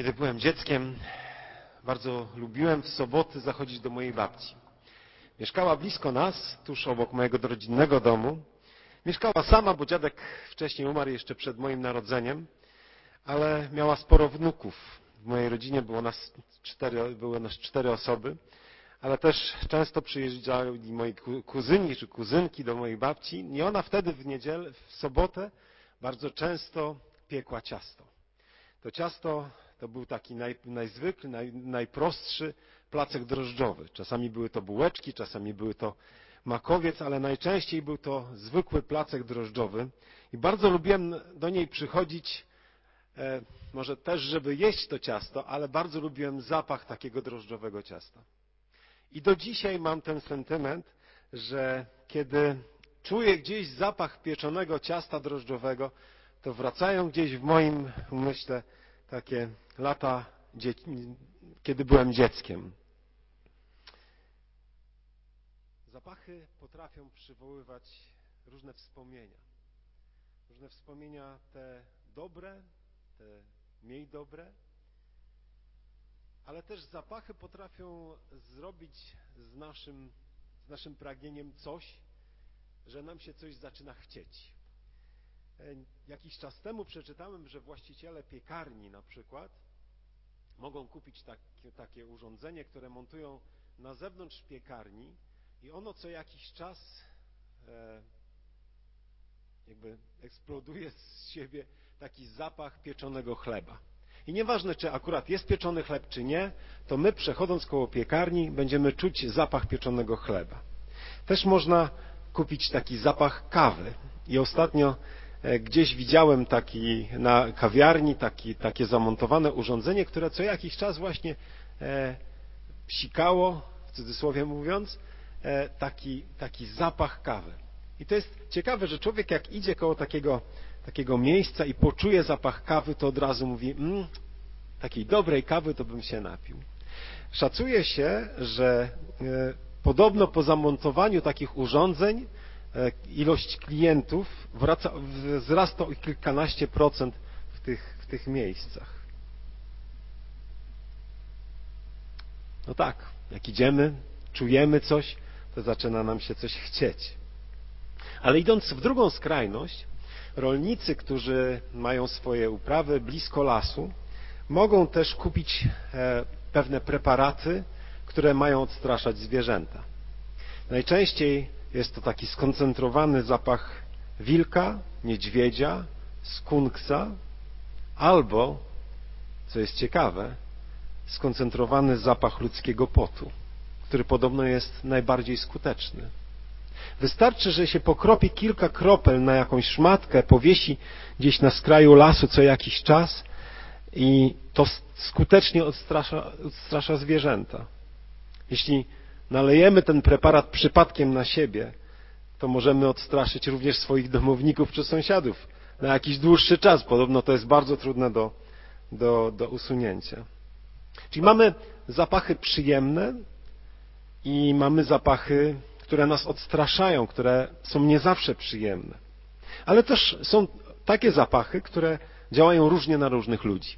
Kiedy byłem dzieckiem, bardzo lubiłem w soboty zachodzić do mojej babci. Mieszkała blisko nas, tuż obok mojego rodzinnego domu. Mieszkała sama, bo dziadek wcześniej umarł jeszcze przed moim narodzeniem, ale miała sporo wnuków. W mojej rodzinie było nas cztery, były nas cztery osoby, ale też często przyjeżdżali moi kuzyni czy kuzynki do mojej babci i ona wtedy w niedzielę, w sobotę bardzo często piekła ciasto. To ciasto to był taki naj, najzwykły, naj, najprostszy placek drożdżowy. Czasami były to bułeczki, czasami były to makowiec, ale najczęściej był to zwykły placek drożdżowy. I bardzo lubiłem do niej przychodzić, e, może też, żeby jeść to ciasto, ale bardzo lubiłem zapach takiego drożdżowego ciasta. I do dzisiaj mam ten sentyment, że kiedy czuję gdzieś zapach pieczonego ciasta drożdżowego, to wracają gdzieś w moim umyśle takie lata, kiedy byłem dzieckiem. Zapachy potrafią przywoływać różne wspomnienia. Różne wspomnienia te dobre, te mniej dobre, ale też zapachy potrafią zrobić z naszym, z naszym pragnieniem coś, że nam się coś zaczyna chcieć. E, jakiś czas temu przeczytałem, że właściciele piekarni na przykład mogą kupić takie, takie urządzenie, które montują na zewnątrz piekarni i ono co jakiś czas e, jakby eksploduje z siebie taki zapach pieczonego chleba. I nieważne, czy akurat jest pieczony chleb, czy nie, to my przechodząc koło piekarni będziemy czuć zapach pieczonego chleba. Też można kupić taki zapach kawy. I ostatnio gdzieś widziałem taki na kawiarni taki, takie zamontowane urządzenie, które co jakiś czas właśnie e, psikało, w cudzysłowie mówiąc, e, taki, taki zapach kawy. I to jest ciekawe, że człowiek jak idzie koło takiego, takiego miejsca i poczuje zapach kawy, to od razu mówi, mmm, takiej dobrej kawy to bym się napił. Szacuje się, że e, podobno po zamontowaniu takich urządzeń E, ilość klientów wraca, wzrasta o kilkanaście procent w tych, w tych miejscach. No tak, jak idziemy, czujemy coś, to zaczyna nam się coś chcieć. Ale idąc w drugą skrajność, rolnicy, którzy mają swoje uprawy blisko lasu, mogą też kupić e, pewne preparaty, które mają odstraszać zwierzęta. Najczęściej jest to taki skoncentrowany zapach wilka, niedźwiedzia, skunksa albo, co jest ciekawe, skoncentrowany zapach ludzkiego potu, który podobno jest najbardziej skuteczny. Wystarczy, że się pokropi kilka kropel na jakąś szmatkę, powiesi gdzieś na skraju lasu co jakiś czas i to skutecznie odstrasza, odstrasza zwierzęta. Jeśli nalejemy ten preparat przypadkiem na siebie, to możemy odstraszyć również swoich domowników czy sąsiadów na jakiś dłuższy czas. Podobno to jest bardzo trudne do, do, do usunięcia. Czyli mamy zapachy przyjemne i mamy zapachy, które nas odstraszają, które są nie zawsze przyjemne. Ale też są takie zapachy, które działają różnie na różnych ludzi.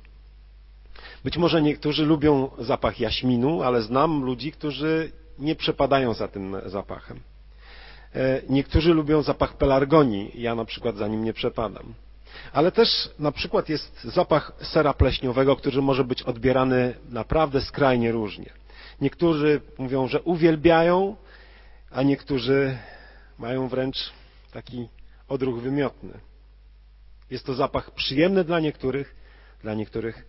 Być może niektórzy lubią zapach jaśminu, ale znam ludzi, którzy nie przepadają za tym zapachem. E, niektórzy lubią zapach pelargonii, ja na przykład za nim nie przepadam. Ale też na przykład jest zapach sera pleśniowego, który może być odbierany naprawdę skrajnie różnie. Niektórzy mówią, że uwielbiają, a niektórzy mają wręcz taki odruch wymiotny. Jest to zapach przyjemny dla niektórych, dla niektórych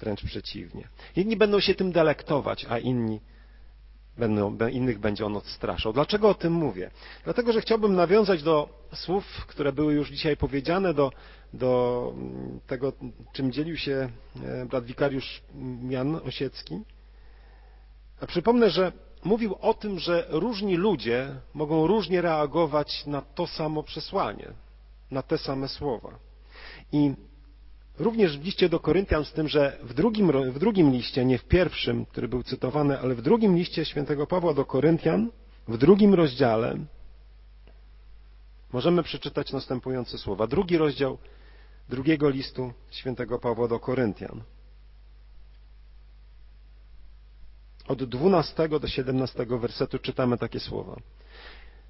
wręcz przeciwnie. Jedni będą się tym delektować, a inni będą, innych będzie on odstraszał. Dlaczego o tym mówię? Dlatego, że chciałbym nawiązać do słów, które były już dzisiaj powiedziane, do, do tego, czym dzielił się e, brat wikariusz Jan Osiecki. A przypomnę, że mówił o tym, że różni ludzie mogą różnie reagować na to samo przesłanie, na te same słowa. I Również w liście do Koryntian z tym, że w drugim, w drugim liście, nie w pierwszym, który był cytowany, ale w drugim liście świętego Pawła do Koryntian, w drugim rozdziale możemy przeczytać następujące słowa. Drugi rozdział drugiego listu świętego Pawła do Koryntian. od 12 do 17 wersetu czytamy takie słowa.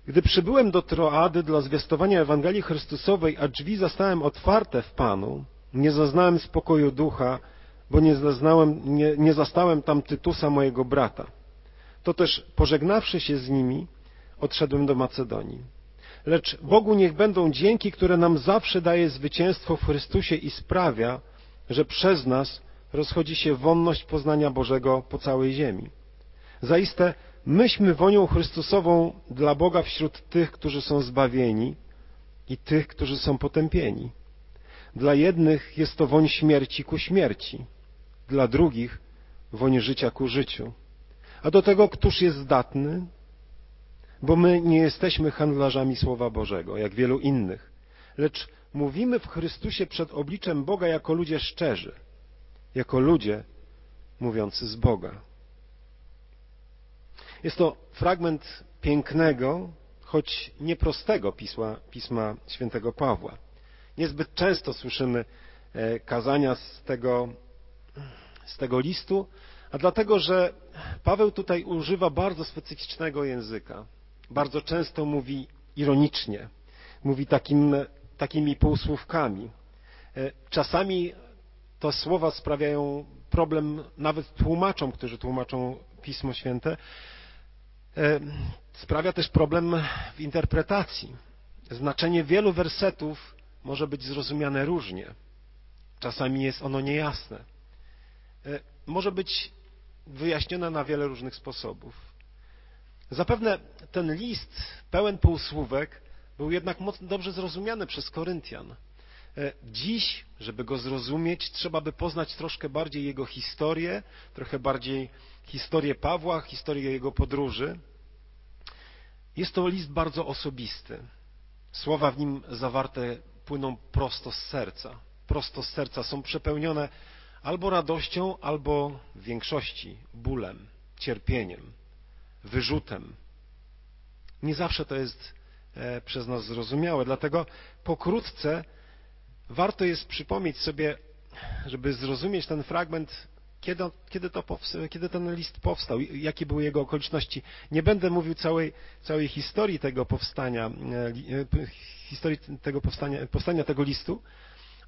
Gdy przybyłem do Troady dla zwiastowania Ewangelii Chrystusowej, a drzwi zastałem otwarte w Panu, nie zaznałem spokoju ducha, bo nie, zaznałem, nie, nie zastałem tam Tytusa mojego brata. To też pożegnawszy się z nimi, odszedłem do Macedonii. Lecz Bogu niech będą dzięki, które nam zawsze daje zwycięstwo w Chrystusie i sprawia, że przez nas rozchodzi się wonność poznania Bożego po całej ziemi. Zaiste myśmy wonią Chrystusową dla Boga wśród tych, którzy są zbawieni i tych, którzy są potępieni. Dla jednych jest to woń śmierci ku śmierci, dla drugich woń życia ku życiu. A do tego któż jest zdatny? Bo my nie jesteśmy handlarzami Słowa Bożego, jak wielu innych, lecz mówimy w Chrystusie przed obliczem Boga jako ludzie szczerzy, jako ludzie mówiący z Boga. Jest to fragment pięknego, choć nieprostego pisma, pisma świętego Pawła. Niezbyt często słyszymy e, kazania z tego, z tego listu, a dlatego, że Paweł tutaj używa bardzo specyficznego języka. Bardzo często mówi ironicznie, mówi takim, takimi półsłówkami. E, czasami to słowa sprawiają problem nawet tłumaczom, którzy tłumaczą Pismo Święte. E, sprawia też problem w interpretacji. Znaczenie wielu wersetów może być zrozumiane różnie. Czasami jest ono niejasne. E, może być wyjaśnione na wiele różnych sposobów. Zapewne ten list pełen półsłówek był jednak mocno dobrze zrozumiany przez Koryntian. E, dziś, żeby go zrozumieć, trzeba by poznać troszkę bardziej jego historię, trochę bardziej historię Pawła, historię jego podróży. Jest to list bardzo osobisty. Słowa w nim zawarte płyną prosto z serca. Prosto z serca są przepełnione albo radością, albo w większości bólem, cierpieniem, wyrzutem. Nie zawsze to jest e, przez nas zrozumiałe, dlatego pokrótce warto jest przypomnieć sobie, żeby zrozumieć ten fragment, kiedy, kiedy, to kiedy ten list powstał, jakie były jego okoliczności. Nie będę mówił całej, całej historii tego powstania, e, e, historii tego powstania, powstania tego listu,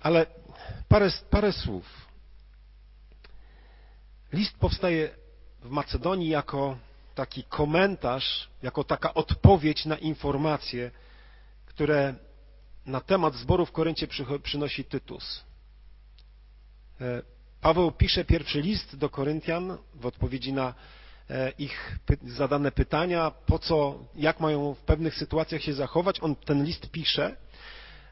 ale parę, parę słów. List powstaje w Macedonii jako taki komentarz, jako taka odpowiedź na informacje, które na temat zboru w Koryncie przynosi Tytus. Paweł pisze pierwszy list do Koryntian w odpowiedzi na e, ich zadane pytania, po co, jak mają w pewnych sytuacjach się zachować. On ten list pisze,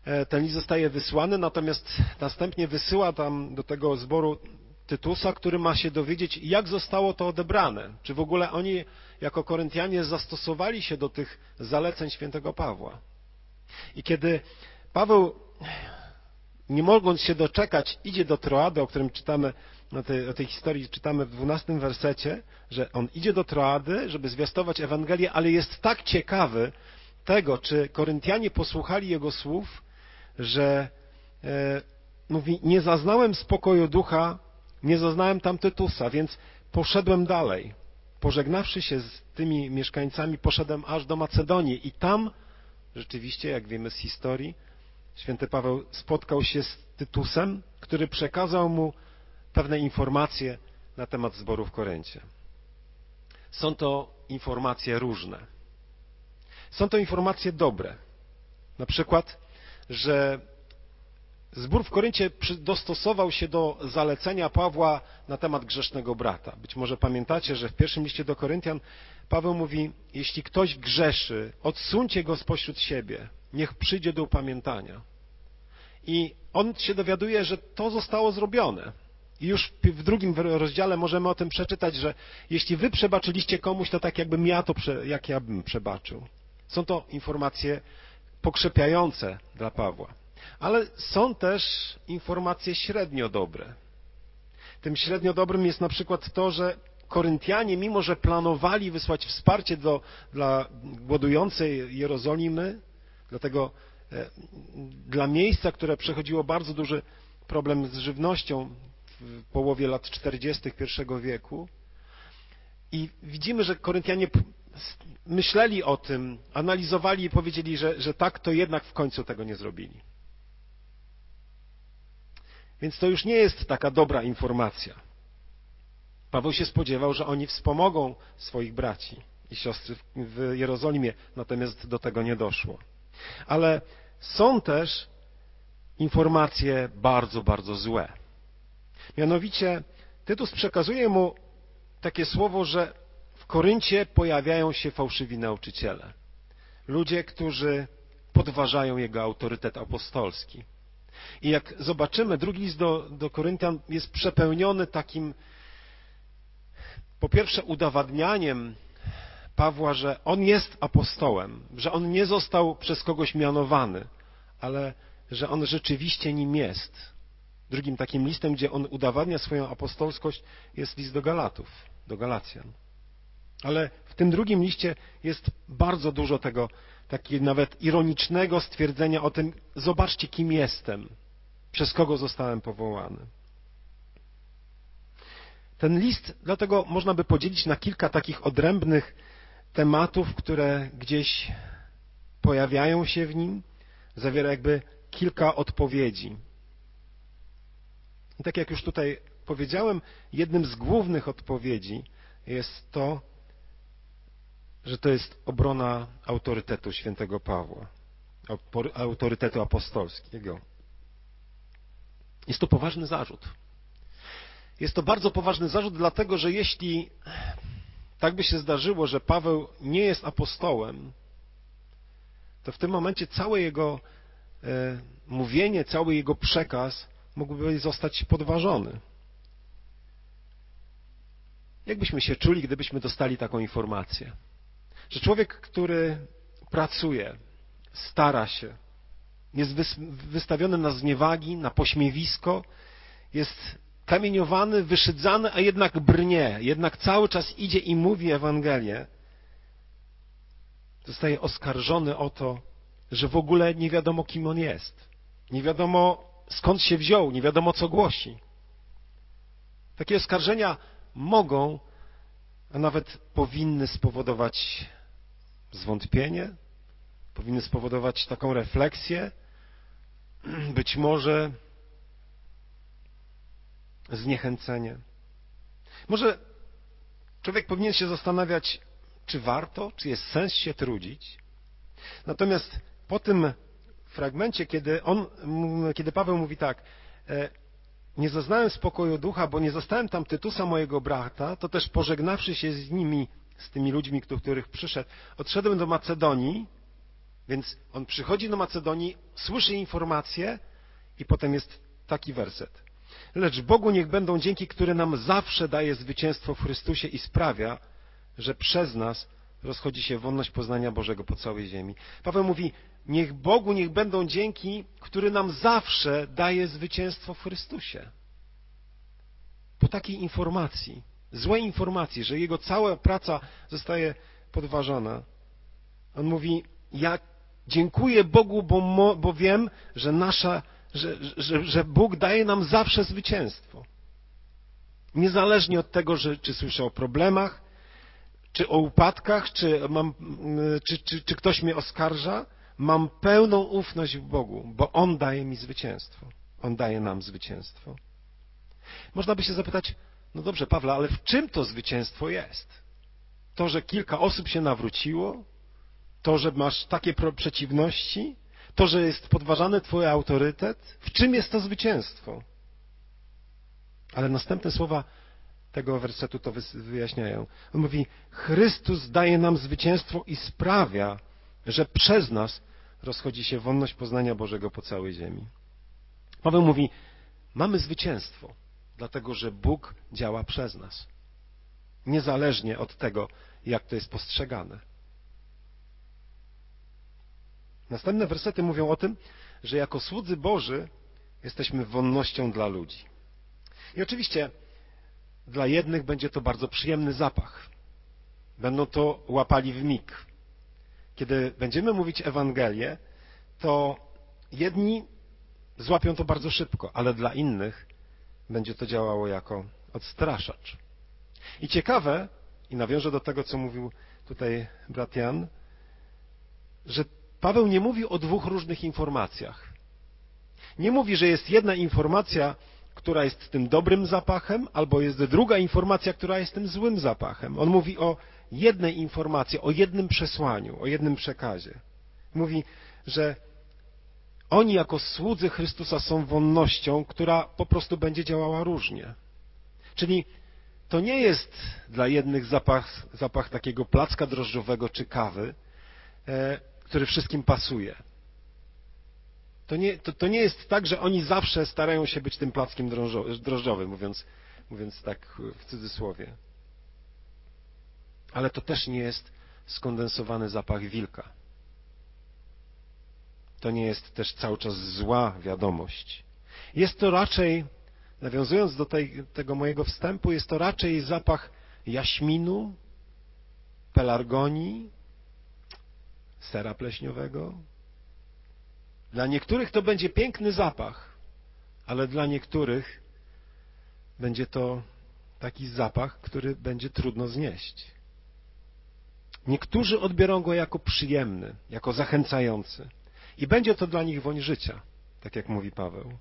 e, ten list zostaje wysłany, natomiast następnie wysyła tam do tego zboru Tytusa, który ma się dowiedzieć, jak zostało to odebrane. Czy w ogóle oni, jako Koryntianie, zastosowali się do tych zaleceń świętego Pawła. I kiedy Paweł, nie mogąc się doczekać, idzie do Troady, o którym czytamy, o tej, o tej historii czytamy w dwunastym wersecie, że on idzie do Troady, żeby zwiastować Ewangelię, ale jest tak ciekawy tego, czy Koryntianie posłuchali jego słów, że e, mówi, nie zaznałem spokoju ducha, nie zaznałem tam Tytusa, więc poszedłem dalej. Pożegnawszy się z tymi mieszkańcami, poszedłem aż do Macedonii i tam rzeczywiście, jak wiemy z historii, święty Paweł spotkał się z Tytusem, który przekazał mu pewne informacje na temat zboru w Koryncie. Są to informacje różne. Są to informacje dobre. Na przykład, że Zbór w Koryncie dostosował się do zalecenia Pawła na temat grzesznego brata. Być może pamiętacie, że w pierwszym liście do Koryntian Paweł mówi, jeśli ktoś grzeszy, odsuńcie go spośród siebie, niech przyjdzie do upamiętania. I on się dowiaduje, że to zostało zrobione. I już w drugim rozdziale możemy o tym przeczytać, że jeśli wy przebaczyliście komuś, to tak jakbym ja to, jak ja bym przebaczył. Są to informacje pokrzepiające dla Pawła. Ale są też informacje średnio dobre. Tym średnio dobrym jest na przykład to, że Koryntianie, mimo że planowali wysłać wsparcie do, dla głodującej Jerozolimy, dlatego e, dla miejsca, które przechodziło bardzo duży problem z żywnością w połowie lat 40. I wieku, I widzimy, że Koryntianie myśleli o tym, analizowali i powiedzieli, że, że tak, to jednak w końcu tego nie zrobili. Więc to już nie jest taka dobra informacja. Paweł się spodziewał, że oni wspomogą swoich braci i siostry w Jerozolimie, natomiast do tego nie doszło. Ale są też informacje bardzo, bardzo złe. Mianowicie Tytus przekazuje mu takie słowo, że w Koryncie pojawiają się fałszywi nauczyciele. Ludzie, którzy podważają jego autorytet apostolski. I jak zobaczymy, drugi list do, do Koryntian jest przepełniony takim, po pierwsze, udowadnianiem Pawła, że on jest apostołem, że on nie został przez kogoś mianowany, ale że on rzeczywiście nim jest. Drugim takim listem, gdzie on udowadnia swoją apostolskość, jest list do Galatów, do Galacjan. Ale w tym drugim liście jest bardzo dużo tego takiego nawet ironicznego stwierdzenia o tym, zobaczcie kim jestem, przez kogo zostałem powołany. Ten list dlatego można by podzielić na kilka takich odrębnych tematów, które gdzieś pojawiają się w nim. Zawiera jakby kilka odpowiedzi. I tak jak już tutaj powiedziałem, jednym z głównych odpowiedzi jest to, że to jest obrona autorytetu świętego Pawła, autorytetu apostolskiego. Jest to poważny zarzut. Jest to bardzo poważny zarzut, dlatego że jeśli tak by się zdarzyło, że Paweł nie jest apostołem, to w tym momencie całe jego e, mówienie, cały jego przekaz mógłby zostać podważony. Jak byśmy się czuli, gdybyśmy dostali taką informację? Że człowiek, który pracuje, stara się, jest wystawiony na zniewagi, na pośmiewisko, jest kamieniowany, wyszydzany, a jednak brnie, jednak cały czas idzie i mówi Ewangelię, zostaje oskarżony o to, że w ogóle nie wiadomo, kim on jest. Nie wiadomo, skąd się wziął, nie wiadomo, co głosi. Takie oskarżenia mogą, a nawet powinny spowodować zwątpienie, powinny spowodować taką refleksję, być może zniechęcenie. Może człowiek powinien się zastanawiać, czy warto, czy jest sens się trudzić. Natomiast po tym fragmencie, kiedy, on, kiedy Paweł mówi tak, e, nie zaznałem spokoju ducha, bo nie zostałem tam Tytusa mojego brata, to też pożegnawszy się z nimi, z tymi ludźmi, do których przyszedł, odszedłem do Macedonii, więc on przychodzi do Macedonii, słyszy informacje i potem jest taki werset. Lecz Bogu niech będą dzięki, który nam zawsze daje zwycięstwo w Chrystusie i sprawia, że przez nas rozchodzi się wolność poznania Bożego po całej ziemi. Paweł mówi, niech Bogu niech będą dzięki, który nam zawsze daje zwycięstwo w Chrystusie. Po takiej informacji, złej informacji, że jego cała praca zostaje podważona, on mówi, ja dziękuję Bogu, bo, bo wiem, że nasza że, że, że Bóg daje nam zawsze zwycięstwo. Niezależnie od tego, że, czy słyszę o problemach, czy o upadkach, czy, mam, czy, czy, czy ktoś mnie oskarża, mam pełną ufność w Bogu, bo On daje mi zwycięstwo. On daje nam zwycięstwo. Można by się zapytać, no dobrze, Pawle, ale w czym to zwycięstwo jest? To, że kilka osób się nawróciło? To, że masz takie przeciwności? To, że jest podważany Twój autorytet? W czym jest to zwycięstwo? Ale następne słowa tego wersetu to wyjaśniają. On mówi, Chrystus daje nam zwycięstwo i sprawia, że przez nas rozchodzi się wolność poznania Bożego po całej ziemi. Paweł mówi, mamy zwycięstwo, dlatego że Bóg działa przez nas. Niezależnie od tego, jak to jest postrzegane. Następne wersety mówią o tym, że jako słudzy Boży jesteśmy wonnością dla ludzi. I oczywiście dla jednych będzie to bardzo przyjemny zapach. Będą to łapali w mig. Kiedy będziemy mówić Ewangelię, to jedni złapią to bardzo szybko, ale dla innych będzie to działało jako odstraszacz. I ciekawe, i nawiążę do tego, co mówił tutaj brat Jan, że Paweł nie mówi o dwóch różnych informacjach. Nie mówi, że jest jedna informacja, która jest tym dobrym zapachem, albo jest druga informacja, która jest tym złym zapachem. On mówi o jednej informacji, o jednym przesłaniu, o jednym przekazie. Mówi, że oni jako słudzy Chrystusa są wonnością, która po prostu będzie działała różnie. Czyli to nie jest dla jednych zapach, zapach takiego placka drożdżowego czy kawy, e, który wszystkim pasuje. To nie, to, to nie jest tak, że oni zawsze starają się być tym plackiem drożdżowym, mówiąc, mówiąc tak w cudzysłowie. Ale to też nie jest skondensowany zapach wilka. To nie jest też cały czas zła wiadomość. Jest to raczej, nawiązując do tej, tego mojego wstępu, jest to raczej zapach jaśminu, pelargonii, sera pleśniowego. Dla niektórych to będzie piękny zapach, ale dla niektórych będzie to taki zapach, który będzie trudno znieść. Niektórzy odbiorą go jako przyjemny, jako zachęcający i będzie to dla nich woń życia, tak jak mówi Paweł.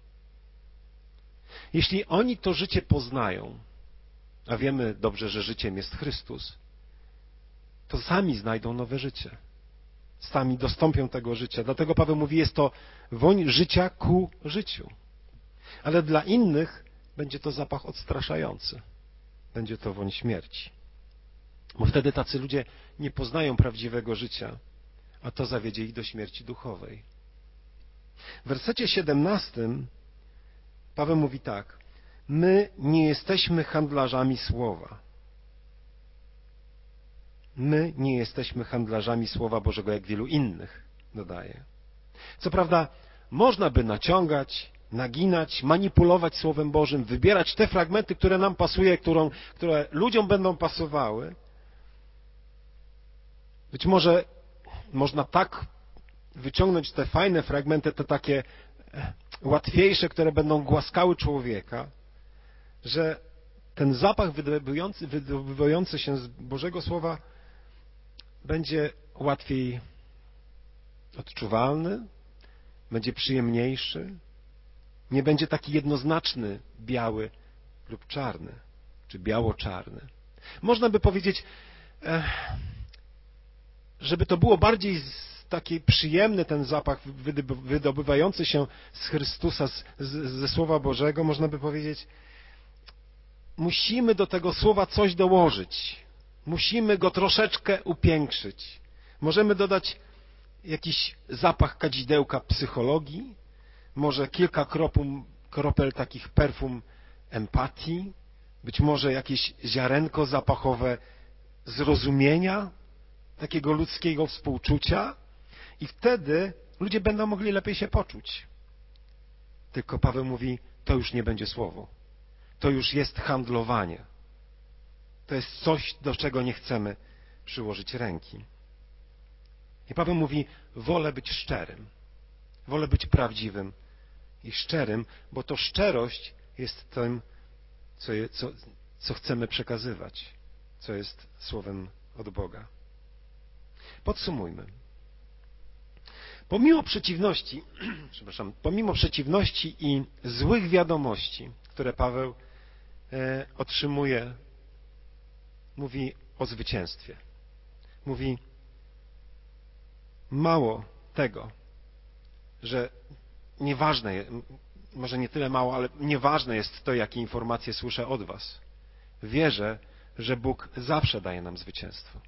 Jeśli oni to życie poznają, a wiemy dobrze, że życiem jest Chrystus, to sami znajdą nowe życie sami dostąpią tego życia. Dlatego Paweł mówi, jest to woń życia ku życiu. Ale dla innych będzie to zapach odstraszający. Będzie to woń śmierci. Bo wtedy tacy ludzie nie poznają prawdziwego życia, a to zawiedzie ich do śmierci duchowej. W wersecie 17 Paweł mówi tak: My nie jesteśmy handlarzami słowa. My nie jesteśmy handlarzami Słowa Bożego jak wielu innych, dodaje. Co prawda, można by naciągać, naginać, manipulować Słowem Bożym, wybierać te fragmenty, które nam pasuje, którą, które ludziom będą pasowały. Być może można tak wyciągnąć te fajne fragmenty, te takie e, łatwiejsze, które będą głaskały człowieka, że ten zapach wydobywający, wydobywający się z Bożego Słowa będzie łatwiej odczuwalny, będzie przyjemniejszy, nie będzie taki jednoznaczny, biały lub czarny, czy biało-czarny. Można by powiedzieć, żeby to było bardziej taki przyjemny ten zapach wydobywający się z Chrystusa, z, ze Słowa Bożego, można by powiedzieć, musimy do tego Słowa coś dołożyć. Musimy go troszeczkę upiększyć. Możemy dodać jakiś zapach kadzidełka psychologii, może kilka kropel, kropel takich perfum empatii, być może jakieś ziarenko zapachowe zrozumienia, takiego ludzkiego współczucia i wtedy ludzie będą mogli lepiej się poczuć. Tylko Paweł mówi, to już nie będzie słowo. To już jest handlowanie. To jest coś, do czego nie chcemy przyłożyć ręki. I Paweł mówi, wolę być szczerym, wolę być prawdziwym i szczerym, bo to szczerość jest tym, co, je, co, co chcemy przekazywać, co jest słowem od Boga. Podsumujmy. Pomimo przeciwności, przepraszam, pomimo przeciwności i złych wiadomości, które Paweł e, otrzymuje mówi o zwycięstwie. Mówi mało tego, że nieważne, może nie tyle mało, ale nieważne jest to, jakie informacje słyszę od Was. Wierzę, że Bóg zawsze daje nam zwycięstwo.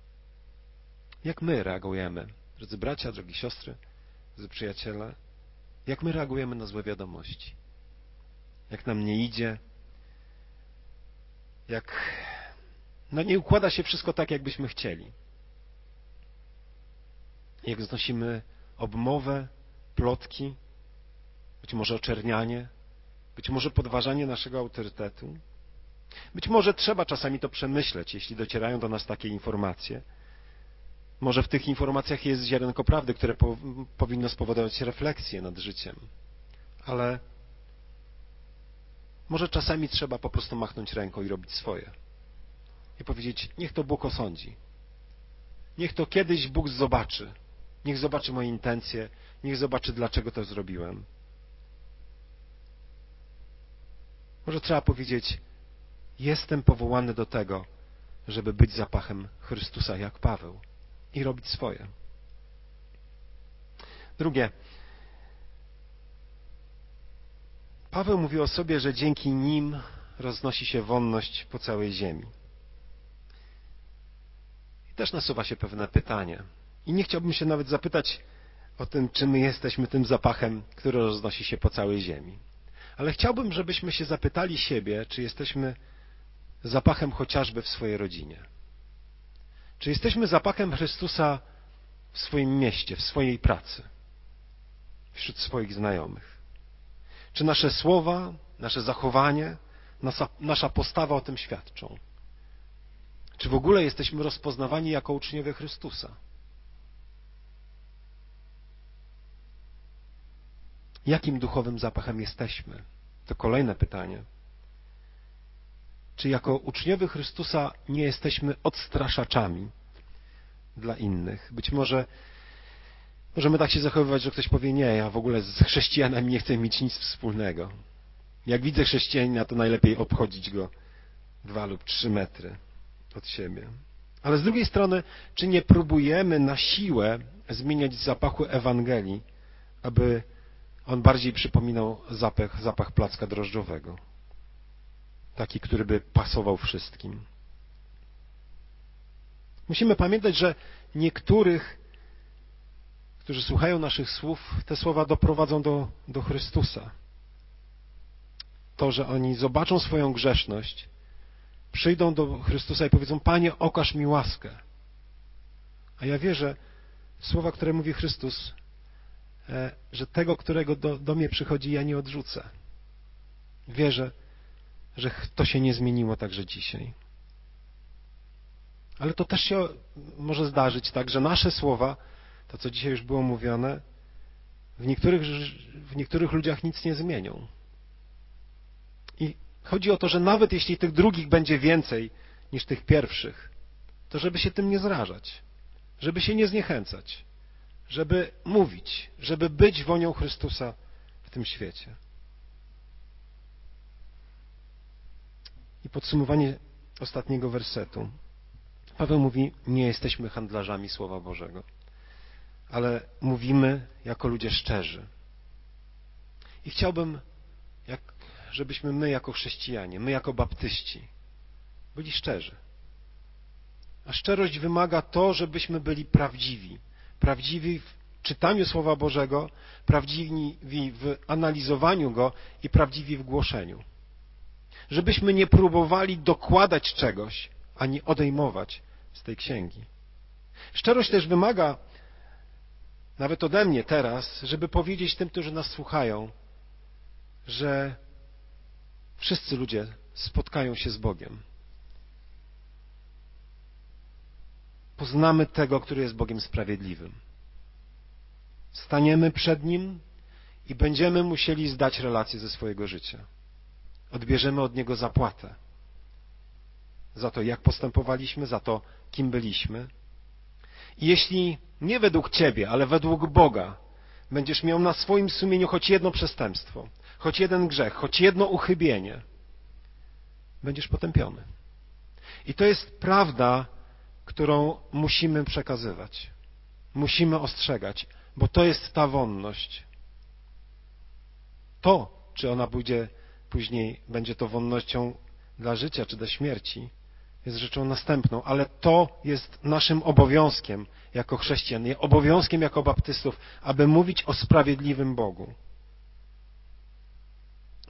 Jak my reagujemy, drodzy bracia, drogi siostry, drodzy przyjaciele, jak my reagujemy na złe wiadomości? Jak nam nie idzie? Jak no nie układa się wszystko tak, jakbyśmy chcieli. Jak znosimy obmowę, plotki, być może oczernianie, być może podważanie naszego autorytetu. Być może trzeba czasami to przemyśleć, jeśli docierają do nas takie informacje. Może w tych informacjach jest ziarenko prawdy, które po, powinno spowodować refleksję nad życiem. Ale może czasami trzeba po prostu machnąć ręką i robić swoje. I powiedzieć, niech to Bóg osądzi. Niech to kiedyś Bóg zobaczy. Niech zobaczy moje intencje, niech zobaczy, dlaczego to zrobiłem. Może trzeba powiedzieć, jestem powołany do tego, żeby być zapachem Chrystusa jak Paweł i robić swoje. Drugie. Paweł mówi o sobie, że dzięki nim roznosi się wonność po całej ziemi. Też nasuwa się pewne pytanie. I nie chciałbym się nawet zapytać o tym, czy my jesteśmy tym zapachem, który roznosi się po całej ziemi. Ale chciałbym, żebyśmy się zapytali siebie, czy jesteśmy zapachem chociażby w swojej rodzinie. Czy jesteśmy zapachem Chrystusa w swoim mieście, w swojej pracy, wśród swoich znajomych? Czy nasze słowa, nasze zachowanie, nasza, nasza postawa o tym świadczą? Czy w ogóle jesteśmy rozpoznawani jako uczniowie Chrystusa? Jakim duchowym zapachem jesteśmy? To kolejne pytanie. Czy jako uczniowie Chrystusa nie jesteśmy odstraszaczami dla innych? Być może możemy tak się zachowywać, że ktoś powie, nie, ja w ogóle z chrześcijanami nie chcę mieć nic wspólnego. Jak widzę chrześcijanina, to najlepiej obchodzić go dwa lub trzy metry od siebie. Ale z drugiej strony, czy nie próbujemy na siłę zmieniać zapachu Ewangelii, aby on bardziej przypominał zapach, zapach placka drożdżowego? taki, który by pasował wszystkim. Musimy pamiętać, że niektórych, którzy słuchają naszych słów, te słowa doprowadzą do, do Chrystusa. To, że oni zobaczą swoją grzeszność, przyjdą do Chrystusa i powiedzą: Panie, okaż mi łaskę. A ja wierzę w słowa, które mówi Chrystus, e, że tego, którego do, do mnie przychodzi, ja nie odrzucę. Wierzę, że to się nie zmieniło także dzisiaj. Ale to też się może zdarzyć tak, że nasze słowa, to co dzisiaj już było mówione, w niektórych, w niektórych ludziach nic nie zmienią. I chodzi o to, że nawet jeśli tych drugich będzie więcej niż tych pierwszych, to żeby się tym nie zrażać, żeby się nie zniechęcać, żeby mówić, żeby być wonią Chrystusa w tym świecie. I podsumowanie ostatniego wersetu. Paweł mówi, nie jesteśmy handlarzami Słowa Bożego, ale mówimy jako ludzie szczerzy. I chciałbym, jak, żebyśmy my jako chrześcijanie, my jako baptyści, byli szczerzy. A szczerość wymaga to, żebyśmy byli prawdziwi. Prawdziwi w czytaniu Słowa Bożego, prawdziwi w analizowaniu Go i prawdziwi w głoszeniu żebyśmy nie próbowali dokładać czegoś, ani odejmować z tej księgi. Szczerość też wymaga, nawet ode mnie teraz, żeby powiedzieć tym, którzy nas słuchają, że wszyscy ludzie spotkają się z Bogiem. Poznamy tego, który jest Bogiem sprawiedliwym. Staniemy przed Nim i będziemy musieli zdać relację ze swojego życia odbierzemy od Niego zapłatę za to, jak postępowaliśmy, za to, kim byliśmy. I jeśli nie według Ciebie, ale według Boga będziesz miał na swoim sumieniu choć jedno przestępstwo, choć jeden grzech, choć jedno uchybienie, będziesz potępiony. I to jest prawda, którą musimy przekazywać. Musimy ostrzegać, bo to jest ta wonność. To, czy ona pójdzie później będzie to wonnością dla życia czy do śmierci, jest rzeczą następną, ale to jest naszym obowiązkiem jako chrześcijan, obowiązkiem jako baptystów, aby mówić o sprawiedliwym Bogu.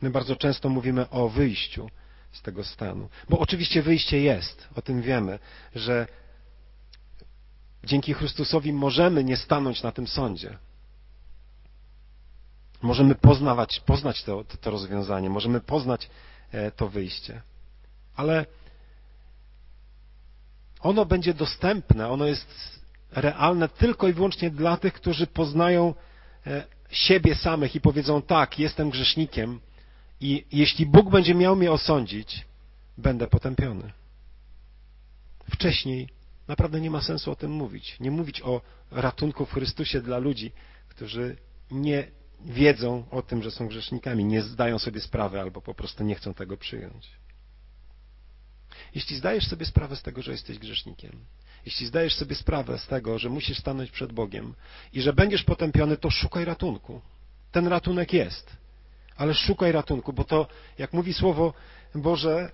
My bardzo często mówimy o wyjściu z tego stanu, bo oczywiście wyjście jest, o tym wiemy, że dzięki Chrystusowi możemy nie stanąć na tym sądzie, Możemy poznawać, poznać to, to rozwiązanie, możemy poznać e, to wyjście. Ale ono będzie dostępne, ono jest realne tylko i wyłącznie dla tych, którzy poznają e, siebie samych i powiedzą tak, jestem grzesznikiem i jeśli Bóg będzie miał mnie osądzić, będę potępiony. wcześniej, naprawdę nie ma sensu o tym mówić. Nie mówić o ratunku w Chrystusie dla ludzi, którzy nie wiedzą o tym, że są grzesznikami, nie zdają sobie sprawy albo po prostu nie chcą tego przyjąć. Jeśli zdajesz sobie sprawę z tego, że jesteś grzesznikiem, jeśli zdajesz sobie sprawę z tego, że musisz stanąć przed Bogiem i że będziesz potępiony, to szukaj ratunku. Ten ratunek jest, ale szukaj ratunku, bo to, jak mówi Słowo Boże,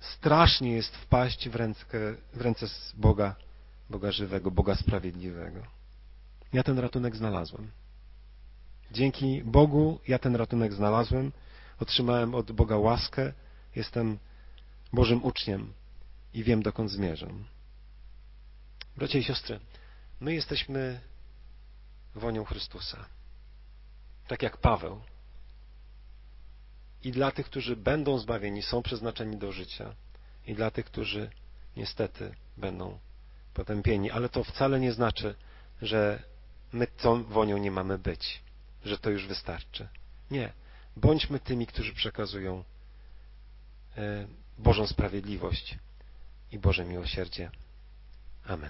strasznie jest wpaść w ręce, w ręce Boga, Boga żywego, Boga sprawiedliwego. Ja ten ratunek znalazłem. Dzięki Bogu ja ten ratunek znalazłem, otrzymałem od Boga łaskę, jestem Bożym uczniem i wiem, dokąd zmierzam. Bracia i siostry, my jesteśmy wonią Chrystusa. Tak jak Paweł. I dla tych, którzy będą zbawieni, są przeznaczeni do życia, i dla tych, którzy niestety będą potępieni. Ale to wcale nie znaczy, że my tą wonią nie mamy być, że to już wystarczy. Nie. Bądźmy tymi, którzy przekazują e, Bożą sprawiedliwość i Boże miłosierdzie. Amen.